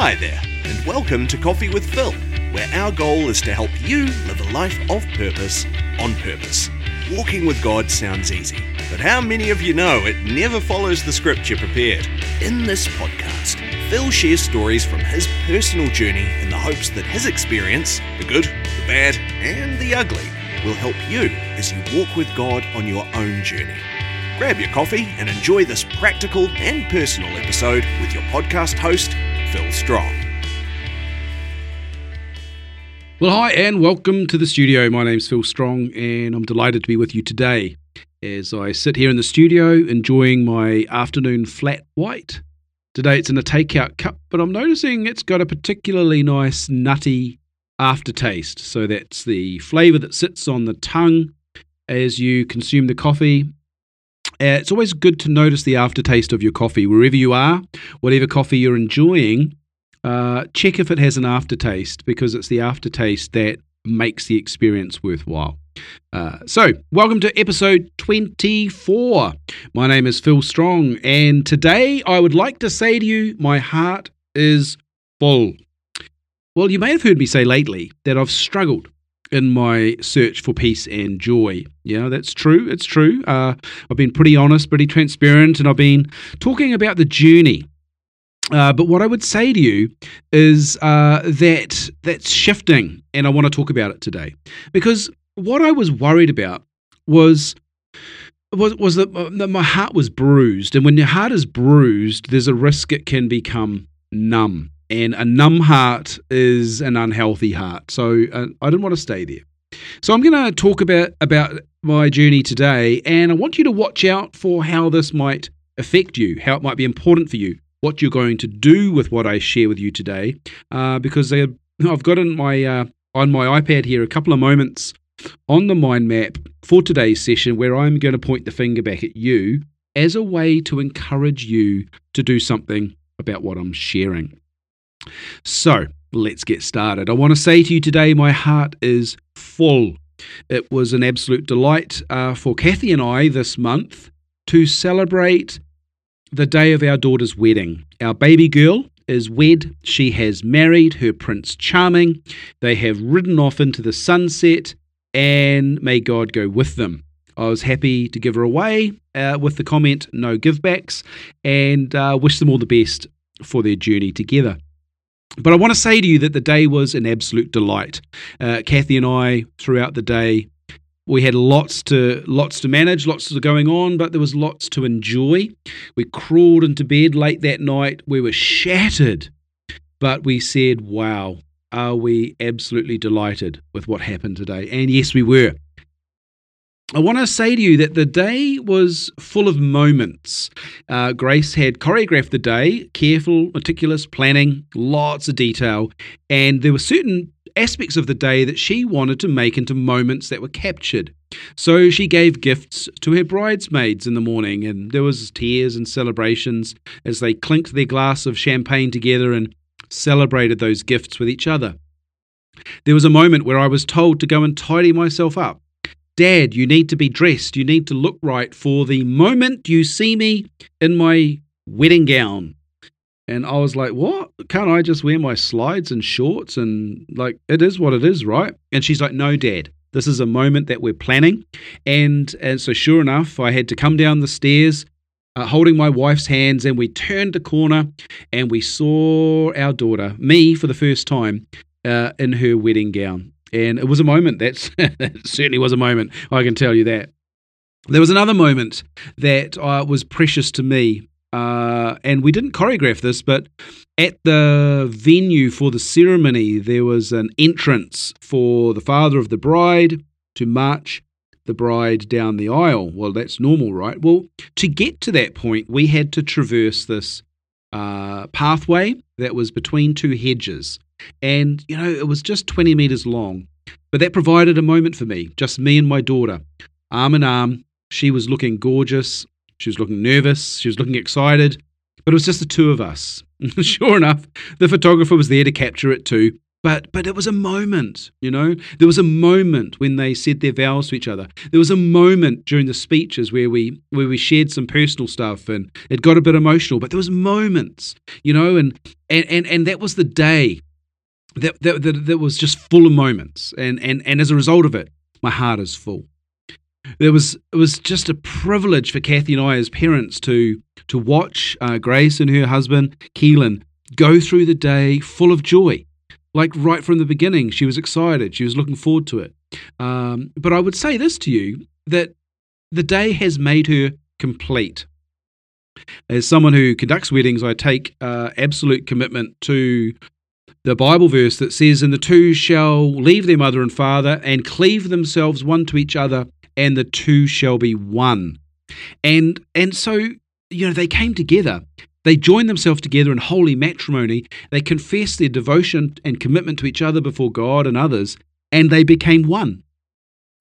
Hi there, and welcome to Coffee with Phil, where our goal is to help you live a life of purpose on purpose. Walking with God sounds easy, but how many of you know it never follows the script you prepared? In this podcast, Phil shares stories from his personal journey in the hopes that his experience, the good, the bad, and the ugly, will help you as you walk with God on your own journey. Grab your coffee and enjoy this practical and personal episode with your podcast host, Phil Strong. Well, hi, and welcome to the studio. My name's Phil Strong, and I'm delighted to be with you today as I sit here in the studio enjoying my afternoon flat white. Today it's in a takeout cup, but I'm noticing it's got a particularly nice nutty aftertaste. So that's the flavour that sits on the tongue as you consume the coffee. Uh, it's always good to notice the aftertaste of your coffee wherever you are, whatever coffee you're enjoying. Uh, check if it has an aftertaste because it's the aftertaste that makes the experience worthwhile. Uh, so, welcome to episode 24. My name is Phil Strong, and today I would like to say to you, my heart is full. Well, you may have heard me say lately that I've struggled in my search for peace and joy. Yeah, that's true. It's true. Uh, I've been pretty honest, pretty transparent, and I've been talking about the journey. Uh, but what I would say to you is uh, that that's shifting, and I want to talk about it today because what I was worried about was was was that, that my heart was bruised, and when your heart is bruised, there's a risk it can become numb and a numb heart is an unhealthy heart. So uh, I didn't want to stay there. So I'm going to talk about about my journey today, and I want you to watch out for how this might affect you, how it might be important for you, what you're going to do with what I share with you today, uh, because I've got in my uh, on my iPad here a couple of moments on the mind map for today's session where I'm going to point the finger back at you as a way to encourage you to do something about what I'm sharing. So let's get started. I want to say to you today, my heart is full. It was an absolute delight uh, for Kathy and I this month to celebrate the day of our daughter's wedding. Our baby girl is wed. She has married her Prince Charming. They have ridden off into the sunset, and may God go with them. I was happy to give her away uh, with the comment, no givebacks, and uh, wish them all the best for their journey together. But I want to say to you that the day was an absolute delight. Uh, Kathy and I, throughout the day, we had lots to lots to manage, lots to going on, but there was lots to enjoy. We crawled into bed late that night. We were shattered, but we said, "Wow, are we absolutely delighted with what happened today?" And yes, we were. I want to say to you that the day was full of moments. Uh, Grace had choreographed the day, careful, meticulous planning, lots of detail, and there were certain aspects of the day that she wanted to make into moments that were captured. So she gave gifts to her bridesmaids in the morning, and there was tears and celebrations as they clinked their glass of champagne together and celebrated those gifts with each other. There was a moment where I was told to go and tidy myself up. Dad, you need to be dressed. You need to look right for the moment you see me in my wedding gown. And I was like, what? Can't I just wear my slides and shorts? And like, it is what it is, right? And she's like, no, Dad. This is a moment that we're planning. And, and so, sure enough, I had to come down the stairs uh, holding my wife's hands, and we turned the corner and we saw our daughter, me for the first time, uh, in her wedding gown. And it was a moment. That's that certainly was a moment. I can tell you that. There was another moment that uh, was precious to me, uh, and we didn't choreograph this, but at the venue for the ceremony, there was an entrance for the father of the bride to march the bride down the aisle. Well, that's normal, right? Well, to get to that point, we had to traverse this uh, pathway that was between two hedges. And, you know, it was just 20 meters long. But that provided a moment for me, just me and my daughter, arm in arm. She was looking gorgeous. She was looking nervous. She was looking excited. But it was just the two of us. sure enough, the photographer was there to capture it too. But, but it was a moment, you know. There was a moment when they said their vows to each other. There was a moment during the speeches where we where we shared some personal stuff and it got a bit emotional. But there was moments, you know, and and and, and that was the day that, that, that, that was just full of moments. And, and, and as a result of it, my heart is full. There was it was just a privilege for Kathy and I as parents to to watch uh, Grace and her husband Keelan go through the day full of joy, like right from the beginning. She was excited. She was looking forward to it. Um, but I would say this to you that the day has made her complete. As someone who conducts weddings, I take uh, absolute commitment to the Bible verse that says, And the two shall leave their mother and father and cleave themselves one to each other, and the two shall be one. And and so, you know, they came together. They joined themselves together in holy matrimony. They confessed their devotion and commitment to each other before God and others, and they became one.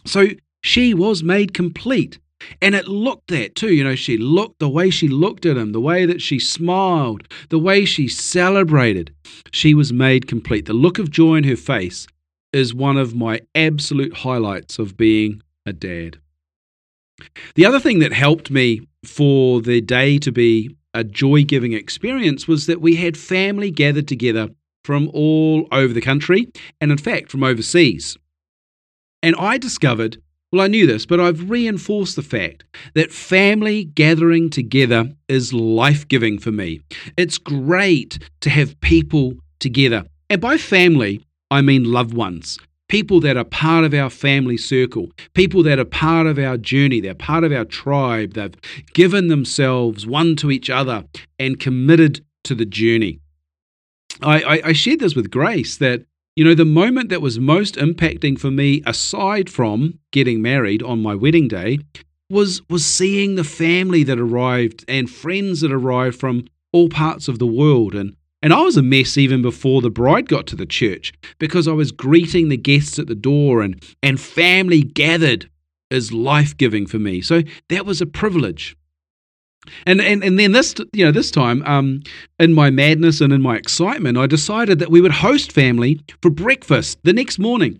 So she was made complete. And it looked that too. You know, she looked the way she looked at him, the way that she smiled, the way she celebrated. She was made complete. The look of joy in her face is one of my absolute highlights of being a dad. The other thing that helped me for the day to be a joy giving experience was that we had family gathered together from all over the country and, in fact, from overseas. And I discovered well, I knew this, but I've reinforced the fact that family gathering together is life giving for me. It's great to have people together. And by family, I mean loved ones. People that are part of our family circle, people that are part of our journey, they're part of our tribe, they've given themselves one to each other and committed to the journey. I, I, I shared this with Grace that you know, the moment that was most impacting for me, aside from getting married on my wedding day, was was seeing the family that arrived and friends that arrived from all parts of the world and and I was a mess even before the bride got to the church because I was greeting the guests at the door and and family gathered is life-giving for me. So that was a privilege. And, and and then this you know this time um, in my madness and in my excitement I decided that we would host family for breakfast the next morning.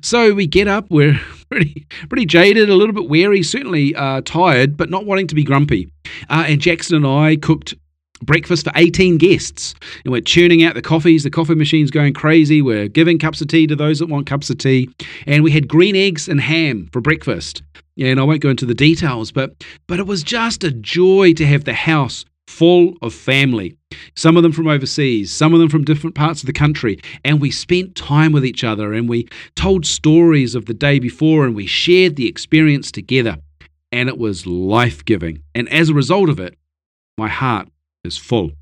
So we get up we're pretty pretty jaded a little bit weary certainly uh, tired but not wanting to be grumpy. Uh, and Jackson and I cooked breakfast for 18 guests. And we're churning out the coffees, the coffee machine's going crazy. We're giving cups of tea to those that want cups of tea. And we had green eggs and ham for breakfast. And I won't go into the details, but but it was just a joy to have the house full of family. Some of them from overseas, some of them from different parts of the country. And we spent time with each other and we told stories of the day before and we shared the experience together. And it was life giving. And as a result of it, my heart is full.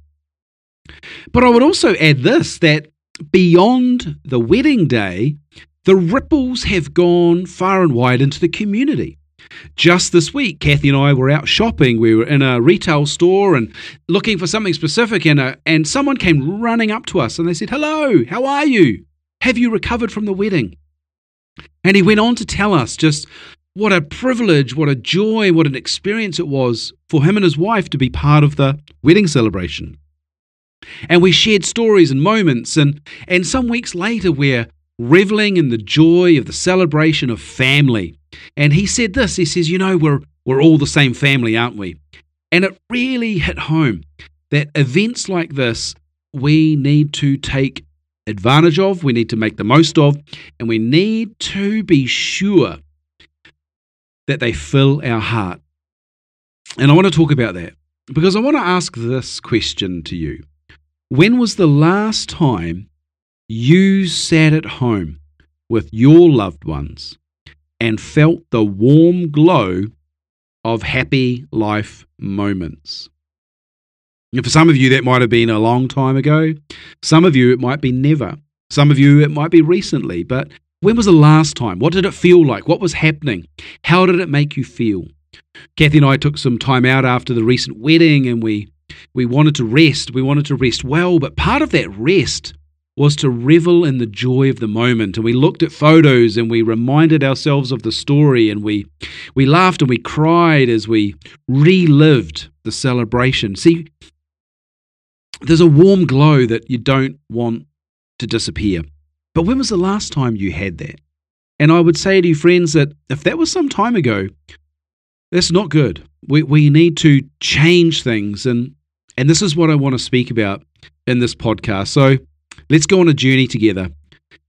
But I would also add this that beyond the wedding day, the ripples have gone far and wide into the community. Just this week, Kathy and I were out shopping. We were in a retail store and looking for something specific, and, a, and someone came running up to us and they said, Hello, how are you? Have you recovered from the wedding? And he went on to tell us just what a privilege, what a joy, what an experience it was for him and his wife to be part of the wedding celebration. And we shared stories and moments, and, and some weeks later, we're reveling in the joy of the celebration of family. And he said this he says, You know, we're, we're all the same family, aren't we? And it really hit home that events like this we need to take advantage of, we need to make the most of, and we need to be sure that they fill our heart. And I want to talk about that because I want to ask this question to you. When was the last time you sat at home with your loved ones and felt the warm glow of happy life moments? And for some of you, that might have been a long time ago. Some of you, it might be never. Some of you, it might be recently. But when was the last time? What did it feel like? What was happening? How did it make you feel? Kathy and I took some time out after the recent wedding and we we wanted to rest. We wanted to rest well, but part of that rest was to revel in the joy of the moment. And we looked at photos and we reminded ourselves of the story and we we laughed and we cried as we relived the celebration. See, there's a warm glow that you don't want to disappear. But when was the last time you had that? And I would say to you, friends, that if that was some time ago, that's not good. We, we need to change things. And, and this is what I want to speak about in this podcast. So let's go on a journey together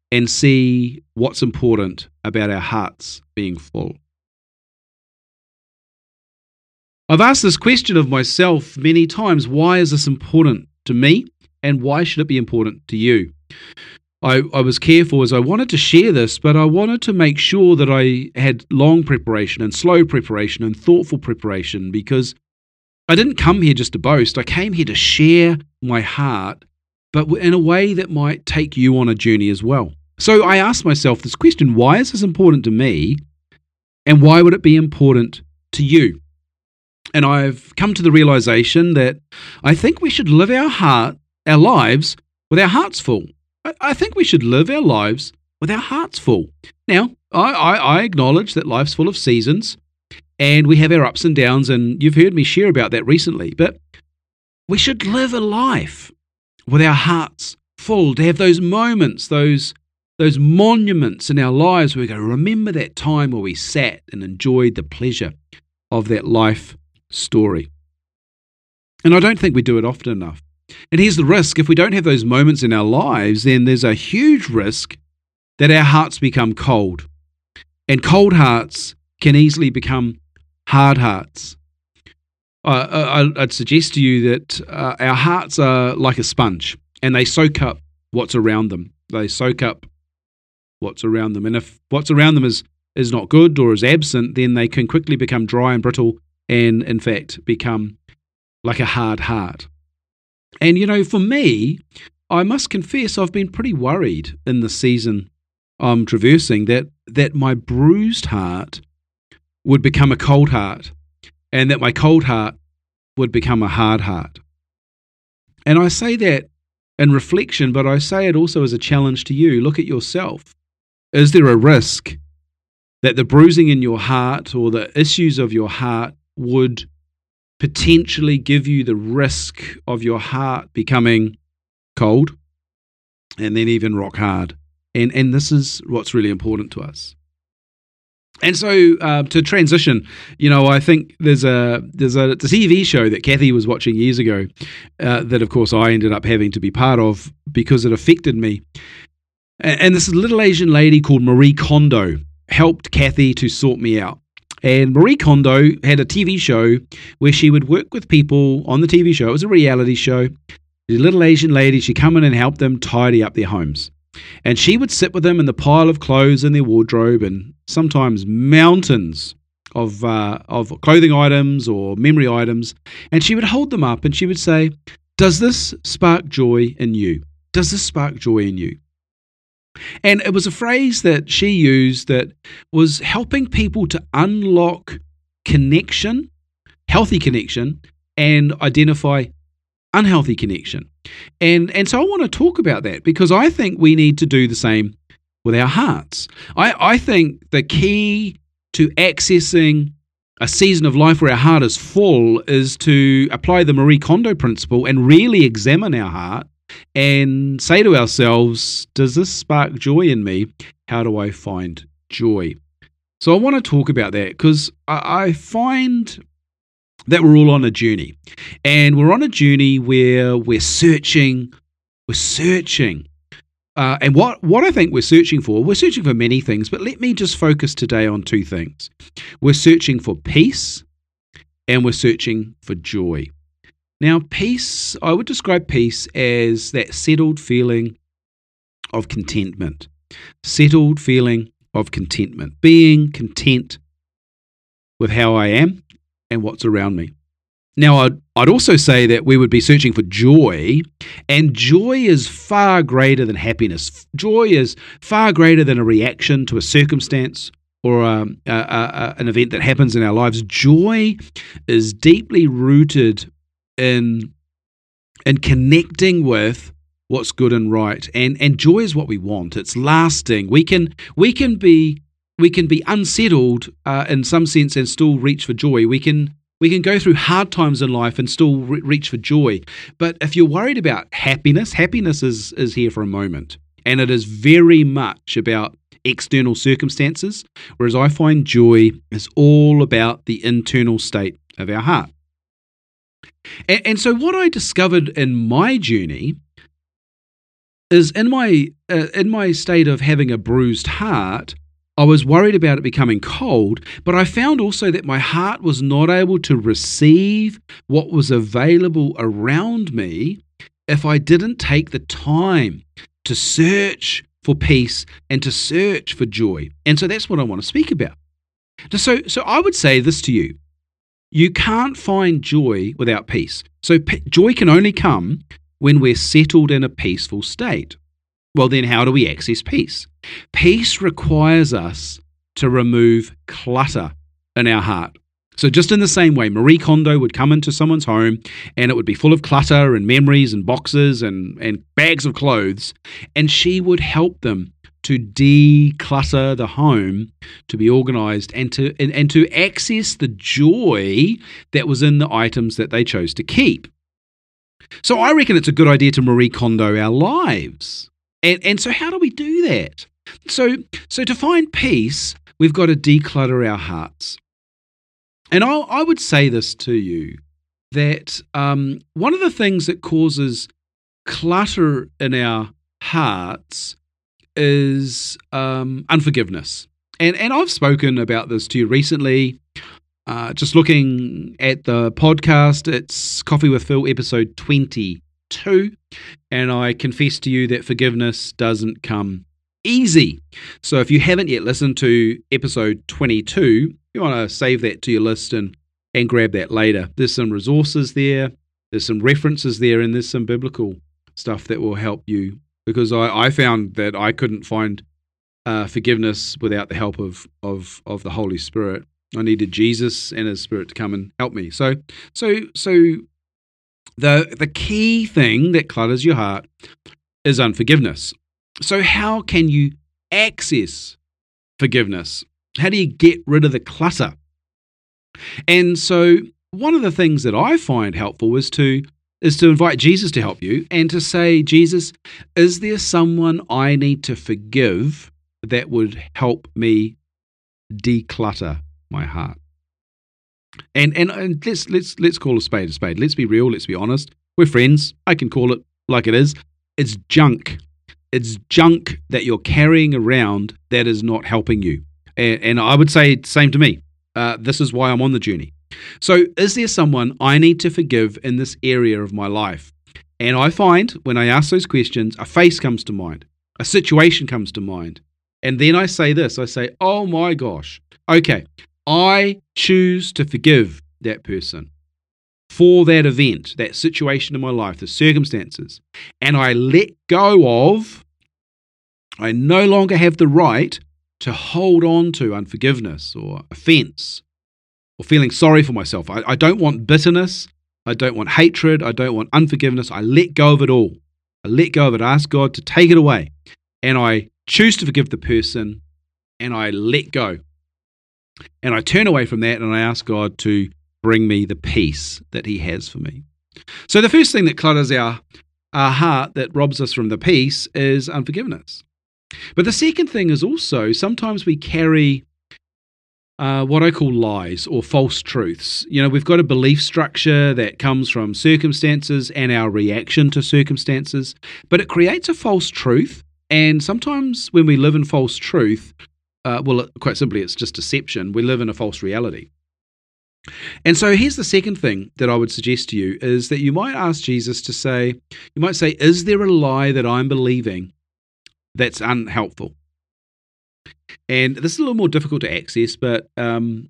and see what's important about our hearts being full. I've asked this question of myself many times why is this important to me and why should it be important to you? I, I was careful as I wanted to share this, but I wanted to make sure that I had long preparation and slow preparation and thoughtful preparation because I didn't come here just to boast. I came here to share my heart, but in a way that might take you on a journey as well. So I asked myself this question why is this important to me? And why would it be important to you? And I've come to the realization that I think we should live our heart, our lives, with our hearts full. I, think we should live our lives with our hearts full. Now, I, I, I acknowledge that life's full of seasons and we have our ups and downs, and you've heard me share about that recently, but we should live a life with our hearts full, to have those moments, those those monuments in our lives where we go, remember that time where we sat and enjoyed the pleasure of that life story. And I don't think we do it often enough. And here's the risk if we don't have those moments in our lives, then there's a huge risk that our hearts become cold. And cold hearts can easily become hard hearts. Uh, I'd suggest to you that uh, our hearts are like a sponge and they soak up what's around them. They soak up what's around them. And if what's around them is, is not good or is absent, then they can quickly become dry and brittle and, in fact, become like a hard heart. And, you know, for me, I must confess I've been pretty worried in the season I'm traversing that, that my bruised heart would become a cold heart and that my cold heart would become a hard heart. And I say that in reflection, but I say it also as a challenge to you. Look at yourself. Is there a risk that the bruising in your heart or the issues of your heart would potentially give you the risk of your heart becoming cold and then even rock hard. And, and this is what's really important to us. And so uh, to transition, you know, I think there's a there's a, TV show that Kathy was watching years ago uh, that, of course, I ended up having to be part of because it affected me. And, and this little Asian lady called Marie Kondo helped Kathy to sort me out. And Marie Kondo had a TV show where she would work with people on the TV show. It was a reality show. The little Asian lady, she'd come in and help them tidy up their homes. And she would sit with them in the pile of clothes in their wardrobe and sometimes mountains of, uh, of clothing items or memory items. And she would hold them up and she would say, Does this spark joy in you? Does this spark joy in you? And it was a phrase that she used that was helping people to unlock connection, healthy connection, and identify unhealthy connection. And and so I want to talk about that because I think we need to do the same with our hearts. I, I think the key to accessing a season of life where our heart is full is to apply the Marie Kondo principle and really examine our heart and say to ourselves, Does this spark joy in me? How do I find joy? So I want to talk about that because I find that we're all on a journey. And we're on a journey where we're searching, we're searching. Uh, and what, what I think we're searching for, we're searching for many things, but let me just focus today on two things. We're searching for peace and we're searching for joy. Now, peace, I would describe peace as that settled feeling of contentment. Settled feeling of contentment. Being content with how I am and what's around me. Now, I'd, I'd also say that we would be searching for joy, and joy is far greater than happiness. Joy is far greater than a reaction to a circumstance or um, a, a, a, an event that happens in our lives. Joy is deeply rooted in in connecting with what's good and right. And and joy is what we want. It's lasting. We can we can be we can be unsettled uh, in some sense and still reach for joy. We can we can go through hard times in life and still re- reach for joy. But if you're worried about happiness happiness is is here for a moment. And it is very much about external circumstances, whereas I find joy is all about the internal state of our heart. And, and so, what I discovered in my journey is in my uh, in my state of having a bruised heart, I was worried about it becoming cold, but I found also that my heart was not able to receive what was available around me if I didn't take the time to search for peace and to search for joy. And so that's what I want to speak about. So, so I would say this to you you can't find joy without peace. So, p- joy can only come when we're settled in a peaceful state. Well, then, how do we access peace? Peace requires us to remove clutter in our heart. So, just in the same way, Marie Kondo would come into someone's home and it would be full of clutter and memories and boxes and, and bags of clothes, and she would help them to declutter the home, to be organized, and to, and, and to access the joy that was in the items that they chose to keep. So, I reckon it's a good idea to Marie Kondo our lives. And, and so, how do we do that? So, so to find peace, we've got to declutter our hearts. And I, I would say this to you that um, one of the things that causes clutter in our hearts is um, unforgiveness. And, and I've spoken about this to you recently. Uh, just looking at the podcast, it's Coffee with Phil, episode 22. And I confess to you that forgiveness doesn't come easy. So if you haven't yet listened to episode 22, you want to save that to your list and, and grab that later. There's some resources there, there's some references there, and there's some biblical stuff that will help you. Because I, I found that I couldn't find uh, forgiveness without the help of, of, of the Holy Spirit. I needed Jesus and His Spirit to come and help me. So, so, so the the key thing that clutters your heart is unforgiveness. So, how can you access forgiveness? How do you get rid of the clutter? And so one of the things that I find helpful is to is to invite Jesus to help you and to say, Jesus, is there someone I need to forgive that would help me declutter my heart? And and, and let's let's let's call a spade a spade. Let's be real, let's be honest. We're friends. I can call it like it is. It's junk. It's junk that you're carrying around that is not helping you. And, and I would say same to me. Uh, this is why I'm on the journey. So, is there someone I need to forgive in this area of my life? And I find when I ask those questions, a face comes to mind, a situation comes to mind. And then I say this I say, oh my gosh, okay, I choose to forgive that person for that event, that situation in my life, the circumstances, and I let go of, I no longer have the right to hold on to unforgiveness or offense or feeling sorry for myself. I, I don't want bitterness. I don't want hatred. I don't want unforgiveness. I let go of it all. I let go of it. I ask God to take it away. And I choose to forgive the person and I let go. And I turn away from that and I ask God to bring me the peace that He has for me. So, the first thing that clutters our, our heart that robs us from the peace is unforgiveness. But the second thing is also sometimes we carry uh, what I call lies or false truths. You know, we've got a belief structure that comes from circumstances and our reaction to circumstances, but it creates a false truth. And sometimes when we live in false truth, uh, well, quite simply, it's just deception. We live in a false reality. And so here's the second thing that I would suggest to you is that you might ask Jesus to say, you might say, Is there a lie that I'm believing that's unhelpful. And this is a little more difficult to access, but um,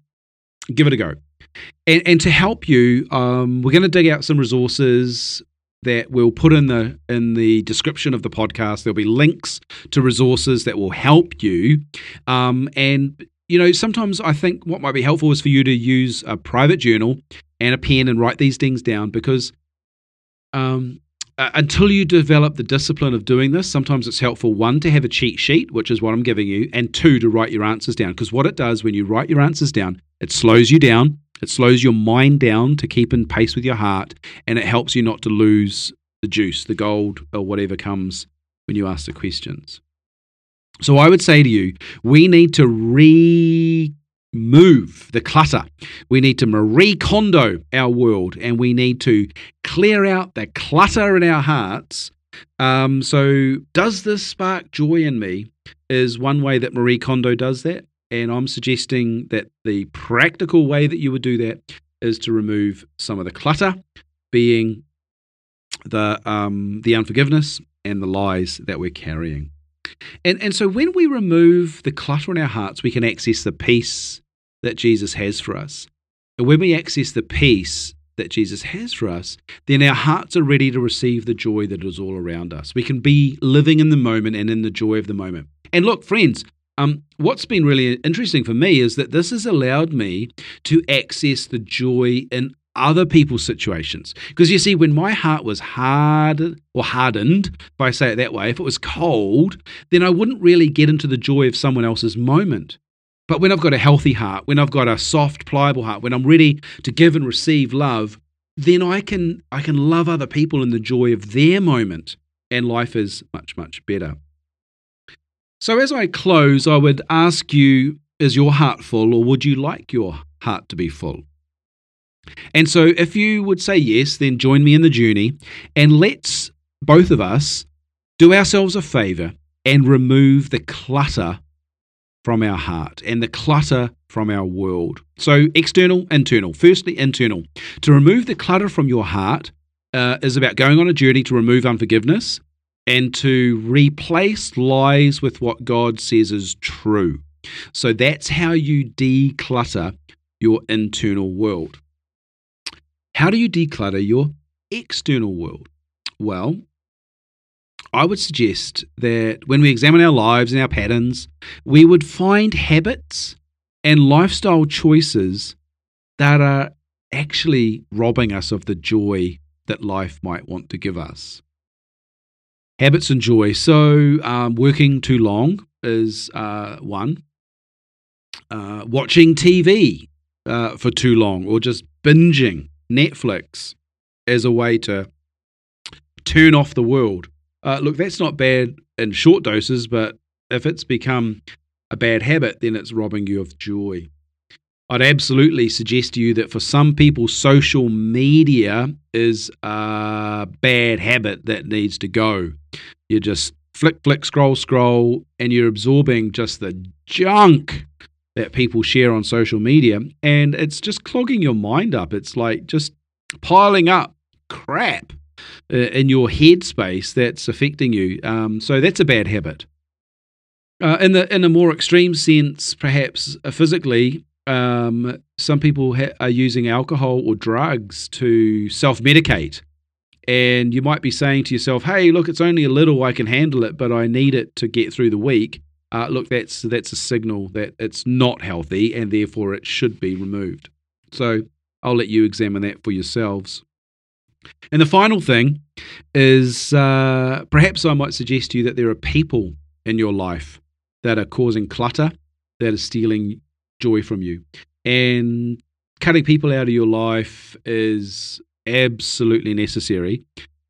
give it a go. And, and to help you, um, we're going to dig out some resources that we'll put in the in the description of the podcast. There'll be links to resources that will help you. Um, and you know, sometimes I think what might be helpful is for you to use a private journal and a pen and write these things down because um, uh, until you develop the discipline of doing this, sometimes it's helpful one to have a cheat sheet, which is what I'm giving you, and two to write your answers down. Because what it does when you write your answers down, it slows you down, it slows your mind down to keep in pace with your heart, and it helps you not to lose the juice, the gold, or whatever comes when you ask the questions. So I would say to you, we need to remove the clutter. We need to Marie Kondo our world and we need to clear out the clutter in our hearts. Um, so, does this spark joy in me? Is one way that Marie Kondo does that. And I'm suggesting that the practical way that you would do that is to remove some of the clutter, being the um, the unforgiveness and the lies that we're carrying. And and so when we remove the clutter in our hearts, we can access the peace that Jesus has for us. And when we access the peace that Jesus has for us, then our hearts are ready to receive the joy that is all around us. We can be living in the moment and in the joy of the moment. And look, friends, um, what's been really interesting for me is that this has allowed me to access the joy in other people's situations. Because you see, when my heart was hard or hardened, if I say it that way, if it was cold, then I wouldn't really get into the joy of someone else's moment. But when I've got a healthy heart, when I've got a soft, pliable heart, when I'm ready to give and receive love, then I can I can love other people in the joy of their moment, and life is much much better. So as I close, I would ask you: Is your heart full, or would you like your heart to be full? And so, if you would say yes, then join me in the journey and let's both of us do ourselves a favor and remove the clutter from our heart and the clutter from our world. So, external, internal. Firstly, internal. To remove the clutter from your heart uh, is about going on a journey to remove unforgiveness and to replace lies with what God says is true. So, that's how you declutter your internal world. How do you declutter your external world? Well, I would suggest that when we examine our lives and our patterns, we would find habits and lifestyle choices that are actually robbing us of the joy that life might want to give us. Habits and joy. So, um, working too long is uh, one. Uh, watching TV uh, for too long or just binging Netflix as a way to turn off the world. Uh, look, that's not bad in short doses, but if it's become a bad habit, then it's robbing you of joy. I'd absolutely suggest to you that for some people, social media is a bad habit that needs to go. You just flick, flick, scroll, scroll, and you're absorbing just the junk that people share on social media, and it's just clogging your mind up. It's like just piling up crap uh, in your headspace that's affecting you. Um, so that's a bad habit. Uh, in the in a more extreme sense, perhaps uh, physically, um, some people ha- are using alcohol or drugs to self medicate. And you might be saying to yourself, hey, look, it's only a little, I can handle it, but I need it to get through the week uh, look, that's that's a signal that it's not healthy and therefore it should be removed. So I'll let you examine that for yourselves. And the final thing is uh, perhaps I might suggest to you that there are people in your life that are causing clutter, that are stealing joy from you. And cutting people out of your life is absolutely necessary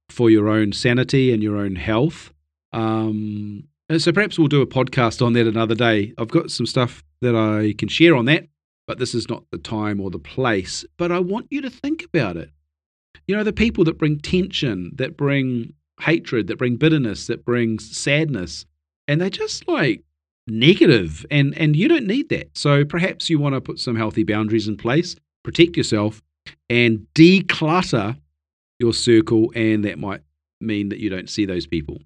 for your own sanity and your own health. Um, Uh, so perhaps we'll do a podcast on that another day. I've got some stuff that I can share on that, but this is not the time or the place. But I want you to think about it. You know, the people that bring tension, that bring hatred, that bring bitterness, that brings sadness, and they're just like negative, and and you don't need that. So perhaps you want to put some healthy boundaries in place, protect yourself, and declutter your circle, and that might mean that you don't see those people.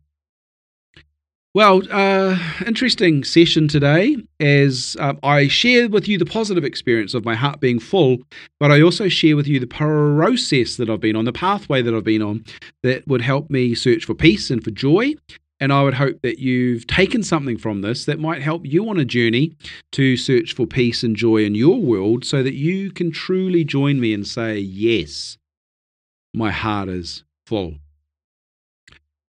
Well, uh, interesting session today as uh, I share with you the positive experience of my heart being full, but I also share with you the process that I've been on, the pathway that I've been on that would help me search for peace and for joy. And I would hope that you've taken something from this that might help you on a journey to search for peace and joy in your world so that you can truly join me and say, Yes, my heart is full.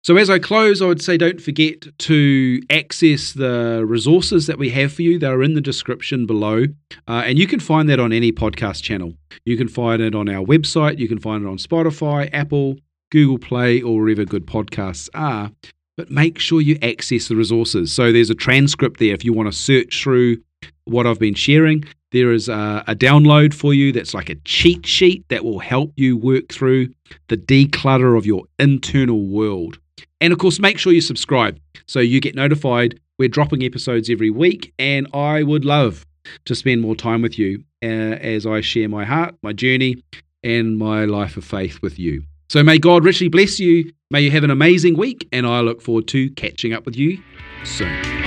So, as I close, I would say don't forget to access the resources that we have for you. They're in the description below. Uh, and you can find that on any podcast channel. You can find it on our website, you can find it on Spotify, Apple, Google Play, or wherever good podcasts are. but make sure you access the resources. So there's a transcript there if you want to search through what I've been sharing. There is a, a, download for you that's like a cheat sheet that will help you work through the declutter of your internal world. And of course, make sure you subscribe so you get notified. We're dropping episodes every week, and I would love to spend more time with you uh, as I share my heart, my journey, and my life of faith with you. So may God richly bless you. May you have an amazing week, and I look forward to catching up with you soon.